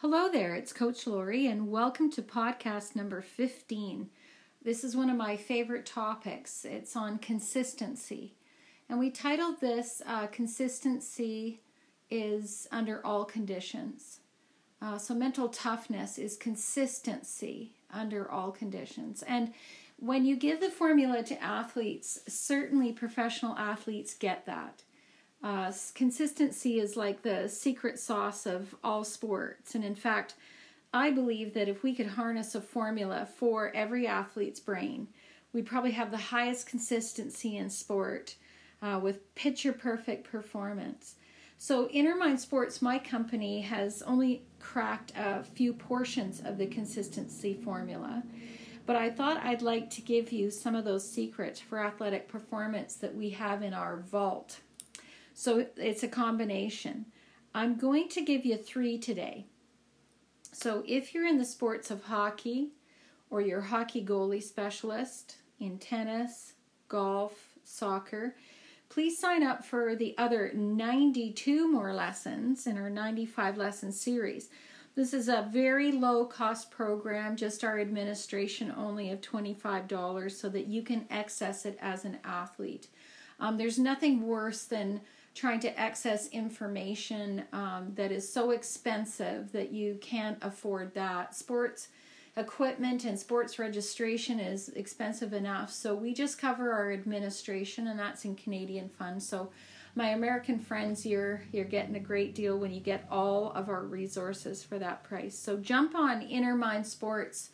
Hello there, it's Coach Lori, and welcome to podcast number 15. This is one of my favorite topics. It's on consistency. And we titled this uh, Consistency is Under All Conditions. Uh, so, mental toughness is consistency under all conditions. And when you give the formula to athletes, certainly professional athletes get that. Uh, consistency is like the secret sauce of all sports. And in fact, I believe that if we could harness a formula for every athlete's brain, we'd probably have the highest consistency in sport uh, with picture perfect performance. So, Innermind Sports, my company, has only cracked a few portions of the consistency formula. But I thought I'd like to give you some of those secrets for athletic performance that we have in our vault. So it's a combination. I'm going to give you three today. So if you're in the sports of hockey or you're hockey goalie specialist in tennis, golf, soccer, please sign up for the other 92 more lessons in our 95 lesson series. This is a very low cost program, just our administration only of $25 so that you can access it as an athlete. Um, there's nothing worse than trying to access information um, that is so expensive that you can't afford that. Sports equipment and sports registration is expensive enough, so we just cover our administration, and that's in Canadian funds. So, my American friends, you're you're getting a great deal when you get all of our resources for that price. So jump on innermindsports.com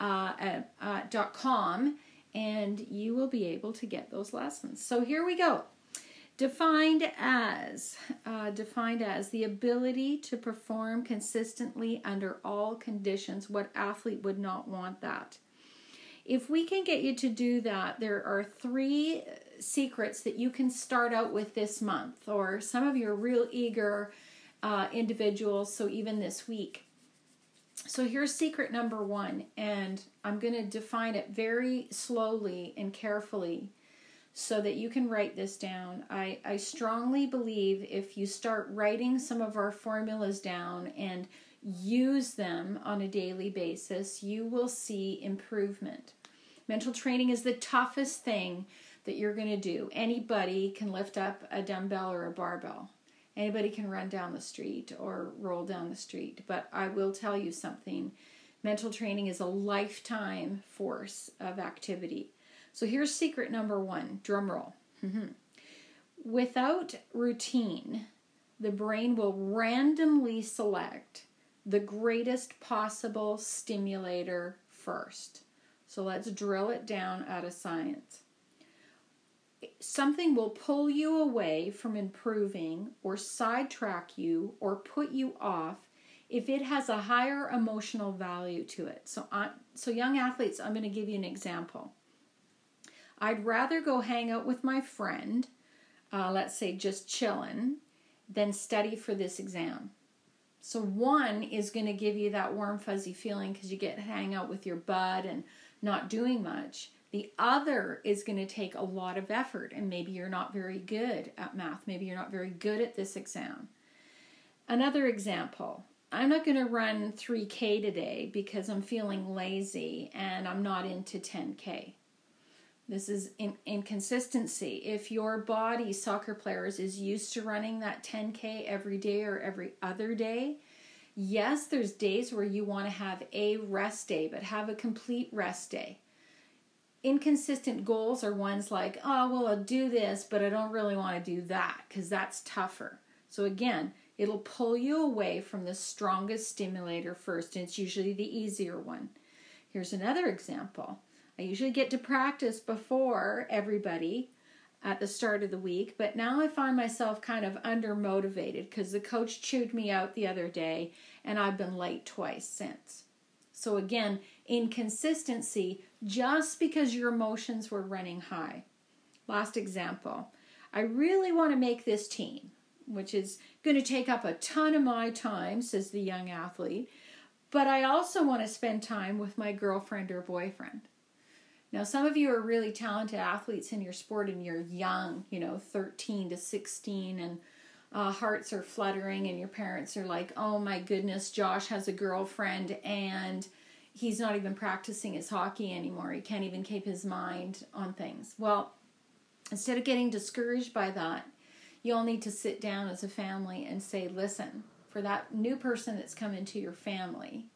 uh, uh, and you will be able to get those lessons. So here we go defined as uh, defined as the ability to perform consistently under all conditions. What athlete would not want that? If we can get you to do that there are three secrets that you can start out with this month or some of your real eager uh, individuals so even this week. So here's secret number one and i'm going to define it very slowly and carefully so that you can write this down. I, I strongly believe if you start writing some of our formulas down and use them on a daily basis, you will see improvement. Mental training is the toughest thing that you're going to do. Anybody can lift up a dumbbell or a barbell. Anybody can run down the street or roll down the street. But I will tell you something mental training is a lifetime force of activity. So here's secret number one drum roll. Mm-hmm. Without routine, the brain will randomly select the greatest possible stimulator first. So let's drill it down out of science. Something will pull you away from improving or sidetrack you or put you off if it has a higher emotional value to it. So, I, so young athletes, I'm going to give you an example. I'd rather go hang out with my friend, uh, let's say just chilling, than study for this exam. So, one is going to give you that warm, fuzzy feeling because you get to hang out with your bud and not doing much. The other is going to take a lot of effort, and maybe you're not very good at math. Maybe you're not very good at this exam. Another example I'm not going to run 3K today because I'm feeling lazy and I'm not into 10K. This is in, inconsistency. If your body, soccer players, is used to running that 10K every day or every other day, yes, there's days where you want to have a rest day, but have a complete rest day. Inconsistent goals are ones like, oh, well, I'll do this, but I don't really want to do that because that's tougher. So, again, it'll pull you away from the strongest stimulator first, and it's usually the easier one. Here's another example I usually get to practice before everybody at the start of the week, but now I find myself kind of under motivated because the coach chewed me out the other day and I've been late twice since. So, again, inconsistency just because your emotions were running high. Last example I really want to make this team, which is going to take up a ton of my time, says the young athlete, but I also want to spend time with my girlfriend or boyfriend. Now, some of you are really talented athletes in your sport and you're young, you know, 13 to 16, and uh, hearts are fluttering and your parents are like, oh my goodness, Josh has a girlfriend and he's not even practicing his hockey anymore. He can't even keep his mind on things. Well, instead of getting discouraged by that, you all need to sit down as a family and say, listen, for that new person that's come into your family,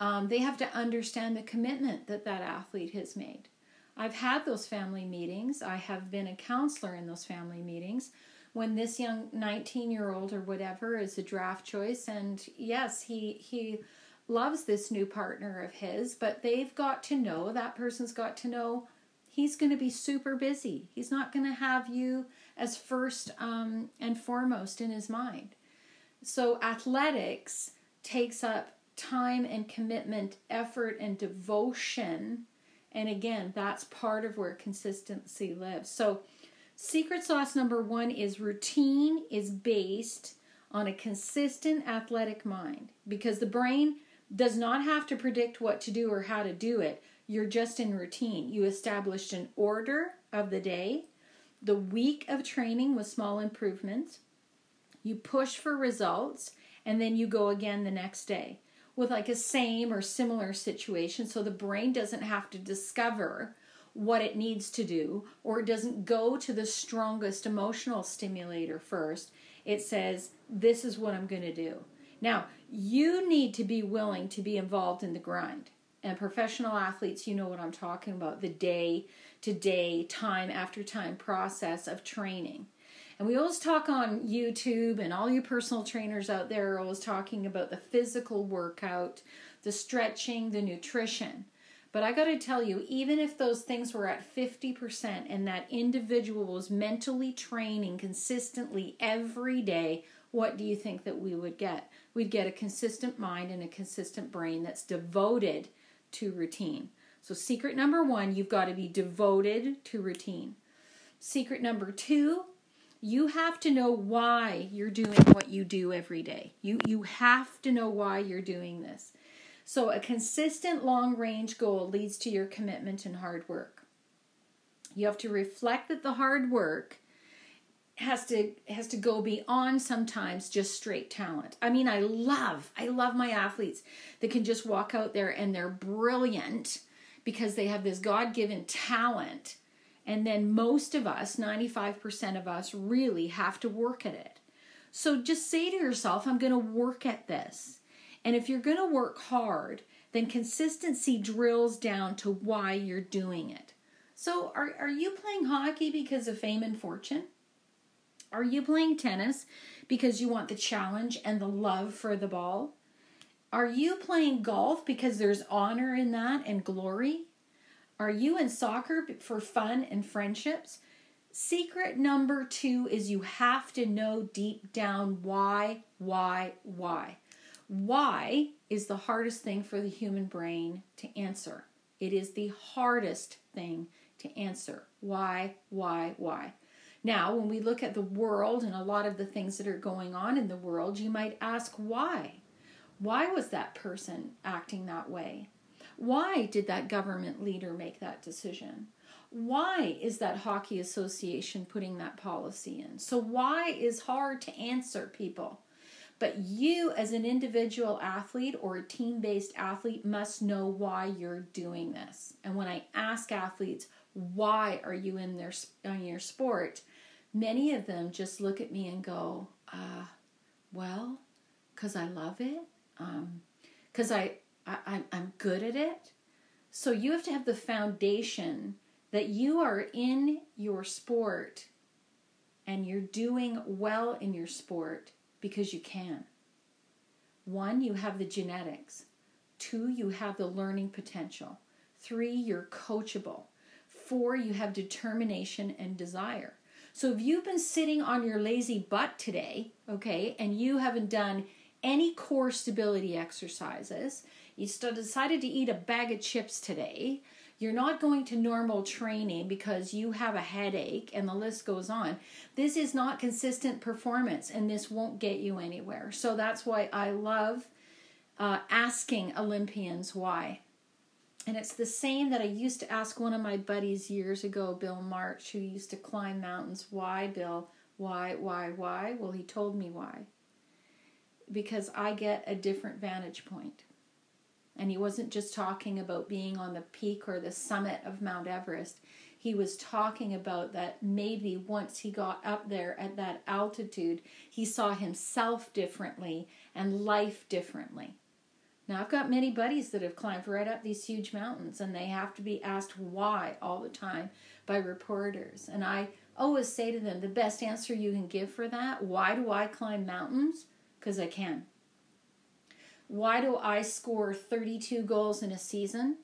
um, they have to understand the commitment that that athlete has made. I've had those family meetings. I have been a counselor in those family meetings when this young 19 year old or whatever is a draft choice and yes he he loves this new partner of his but they've got to know that person's got to know he's going to be super busy he's not going to have you as first um, and foremost in his mind so athletics takes up time and commitment effort and devotion and again that's part of where consistency lives so Secret sauce number one is routine is based on a consistent athletic mind because the brain does not have to predict what to do or how to do it. You're just in routine. You established an order of the day, the week of training with small improvements. You push for results and then you go again the next day with like a same or similar situation so the brain doesn't have to discover what it needs to do, or it doesn't go to the strongest emotional stimulator first. It says, This is what I'm going to do. Now, you need to be willing to be involved in the grind. And professional athletes, you know what I'm talking about the day to day, time after time process of training. And we always talk on YouTube, and all you personal trainers out there are always talking about the physical workout, the stretching, the nutrition. But I got to tell you, even if those things were at 50% and that individual was mentally training consistently every day, what do you think that we would get? We'd get a consistent mind and a consistent brain that's devoted to routine. So, secret number one, you've got to be devoted to routine. Secret number two, you have to know why you're doing what you do every day. You, you have to know why you're doing this. So, a consistent long range goal leads to your commitment and hard work. You have to reflect that the hard work has to has to go beyond sometimes just straight talent. I mean, I love I love my athletes that can just walk out there and they're brilliant because they have this God-given talent. And then most of us, 95% of us really have to work at it. So just say to yourself, I'm going to work at this. And if you're going to work hard, then consistency drills down to why you're doing it. So, are, are you playing hockey because of fame and fortune? Are you playing tennis because you want the challenge and the love for the ball? Are you playing golf because there's honor in that and glory? Are you in soccer for fun and friendships? Secret number two is you have to know deep down why, why, why. Why is the hardest thing for the human brain to answer. It is the hardest thing to answer. Why, why, why? Now, when we look at the world and a lot of the things that are going on in the world, you might ask why? Why was that person acting that way? Why did that government leader make that decision? Why is that hockey association putting that policy in? So, why is hard to answer people. But you, as an individual athlete or a team based athlete, must know why you're doing this. And when I ask athletes, why are you in their in your sport? Many of them just look at me and go, uh, well, because I love it, because um, I, I I'm good at it. So you have to have the foundation that you are in your sport and you're doing well in your sport because you can. One, you have the genetics. Two, you have the learning potential. Three, you're coachable. Four, you have determination and desire. So if you've been sitting on your lazy butt today, okay, and you haven't done any core stability exercises, you decided to eat a bag of chips today, you're not going to normal training because you have a headache, and the list goes on. This is not consistent performance, and this won't get you anywhere. So that's why I love uh, asking Olympians why. And it's the same that I used to ask one of my buddies years ago, Bill March, who used to climb mountains. Why, Bill? Why, why, why? Well, he told me why. Because I get a different vantage point. And he wasn't just talking about being on the peak or the summit of Mount Everest. He was talking about that maybe once he got up there at that altitude, he saw himself differently and life differently. Now, I've got many buddies that have climbed right up these huge mountains and they have to be asked why all the time by reporters. And I always say to them, the best answer you can give for that why do I climb mountains? Because I can. Why do I score 32 goals in a season?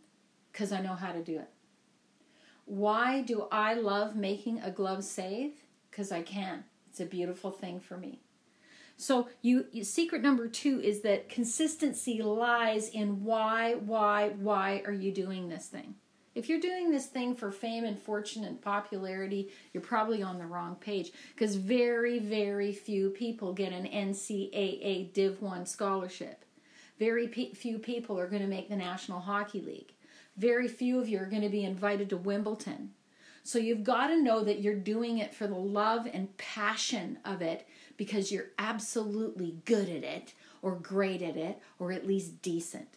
Because I know how to do it. Why do I love making a glove save? Because I can. It's a beautiful thing for me. So you, you, secret number 2 is that consistency lies in why why why are you doing this thing? If you're doing this thing for fame and fortune and popularity, you're probably on the wrong page because very very few people get an NCAA Div 1 scholarship. Very pe- few people are going to make the National Hockey League. Very few of you are going to be invited to Wimbledon. So you've got to know that you're doing it for the love and passion of it because you're absolutely good at it or great at it or at least decent.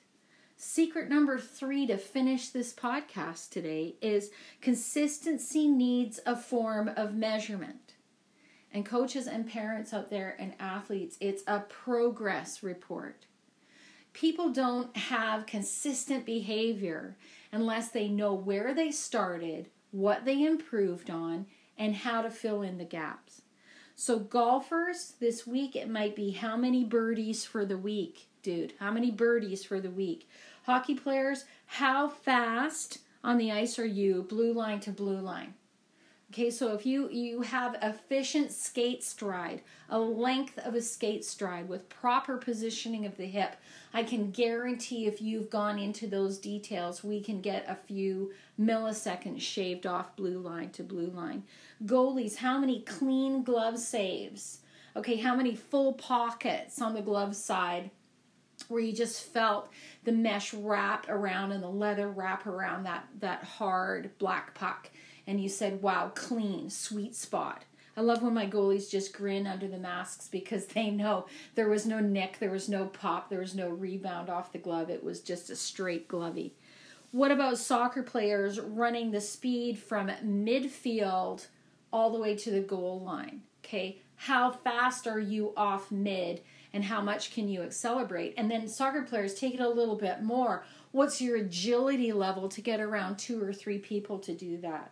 Secret number three to finish this podcast today is consistency needs a form of measurement. And coaches and parents out there and athletes, it's a progress report people don't have consistent behavior unless they know where they started, what they improved on, and how to fill in the gaps. So, golfers, this week it might be how many birdies for the week, dude? How many birdies for the week? Hockey players, how fast on the ice are you, blue line to blue line? Okay, so if you you have efficient skate stride, a length of a skate stride with proper positioning of the hip, I can guarantee if you've gone into those details, we can get a few milliseconds shaved off blue line to blue line. Goalies, how many clean glove saves? Okay, how many full pockets on the glove side where you just felt the mesh wrap around and the leather wrap around that that hard black puck and you said, wow, clean, sweet spot. I love when my goalies just grin under the masks because they know there was no nick, there was no pop, there was no rebound off the glove. It was just a straight glovey. What about soccer players running the speed from midfield all the way to the goal line? Okay, how fast are you off mid and how much can you accelerate? And then soccer players take it a little bit more. What's your agility level to get around two or three people to do that?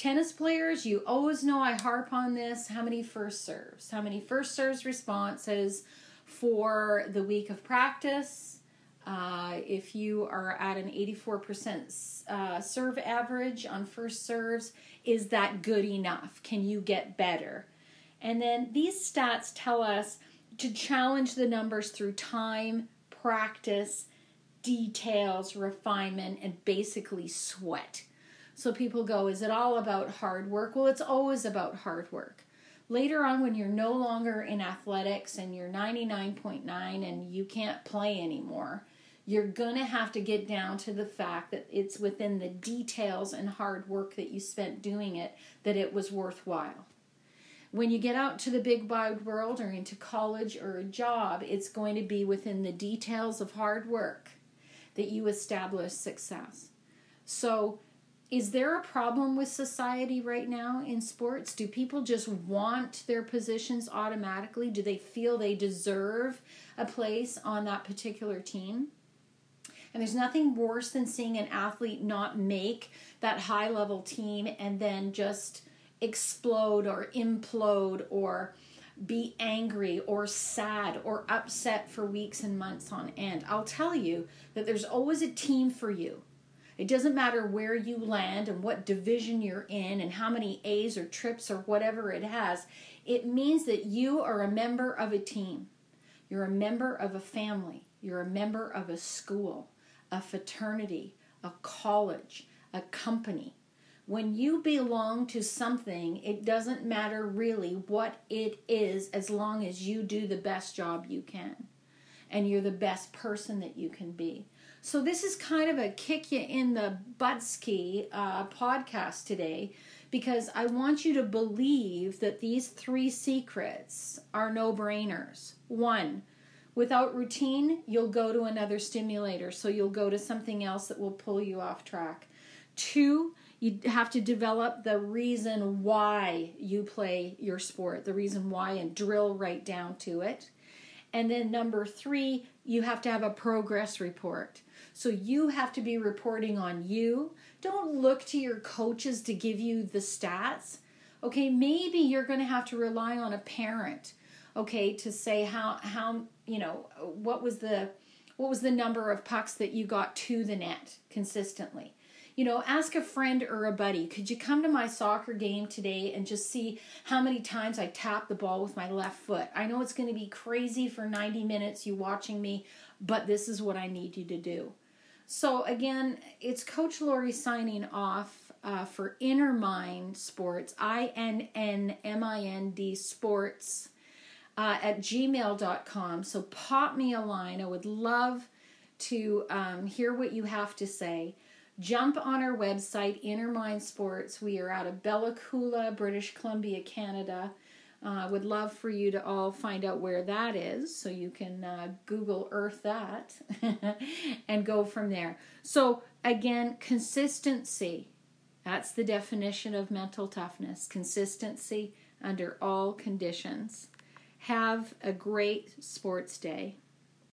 Tennis players, you always know I harp on this. How many first serves? How many first serves responses for the week of practice? Uh, if you are at an 84% uh, serve average on first serves, is that good enough? Can you get better? And then these stats tell us to challenge the numbers through time, practice, details, refinement, and basically sweat. So people go, is it all about hard work? Well, it's always about hard work. Later on, when you're no longer in athletics and you're 99.9 and you can't play anymore, you're going to have to get down to the fact that it's within the details and hard work that you spent doing it that it was worthwhile. When you get out to the big wide world or into college or a job, it's going to be within the details of hard work that you establish success. So, is there a problem with society right now in sports? Do people just want their positions automatically? Do they feel they deserve a place on that particular team? And there's nothing worse than seeing an athlete not make that high level team and then just explode or implode or be angry or sad or upset for weeks and months on end. I'll tell you that there's always a team for you it doesn't matter where you land and what division you're in and how many A's or trips or whatever it has. It means that you are a member of a team. You're a member of a family. You're a member of a school, a fraternity, a college, a company. When you belong to something, it doesn't matter really what it is as long as you do the best job you can and you're the best person that you can be. So this is kind of a kick you in the butt ski uh, podcast today because I want you to believe that these three secrets are no brainers. One, without routine, you'll go to another stimulator, so you'll go to something else that will pull you off track. Two, you have to develop the reason why you play your sport, the reason why, and drill right down to it. And then number three, you have to have a progress report. So you have to be reporting on you. Don't look to your coaches to give you the stats. Okay, maybe you're going to have to rely on a parent, okay, to say how how, you know, what was the what was the number of pucks that you got to the net consistently. You know, ask a friend or a buddy, could you come to my soccer game today and just see how many times I tap the ball with my left foot? I know it's going to be crazy for 90 minutes you watching me, but this is what I need you to do. So, again, it's Coach Lori signing off uh, for Inner Mind Sports, I N N M I N D Sports uh, at gmail.com. So, pop me a line. I would love to um, hear what you have to say. Jump on our website, Inner Mind Sports. We are out of Bella Coola, British Columbia, Canada. I uh, would love for you to all find out where that is so you can uh, Google Earth that and go from there. So, again, consistency. That's the definition of mental toughness consistency under all conditions. Have a great sports day.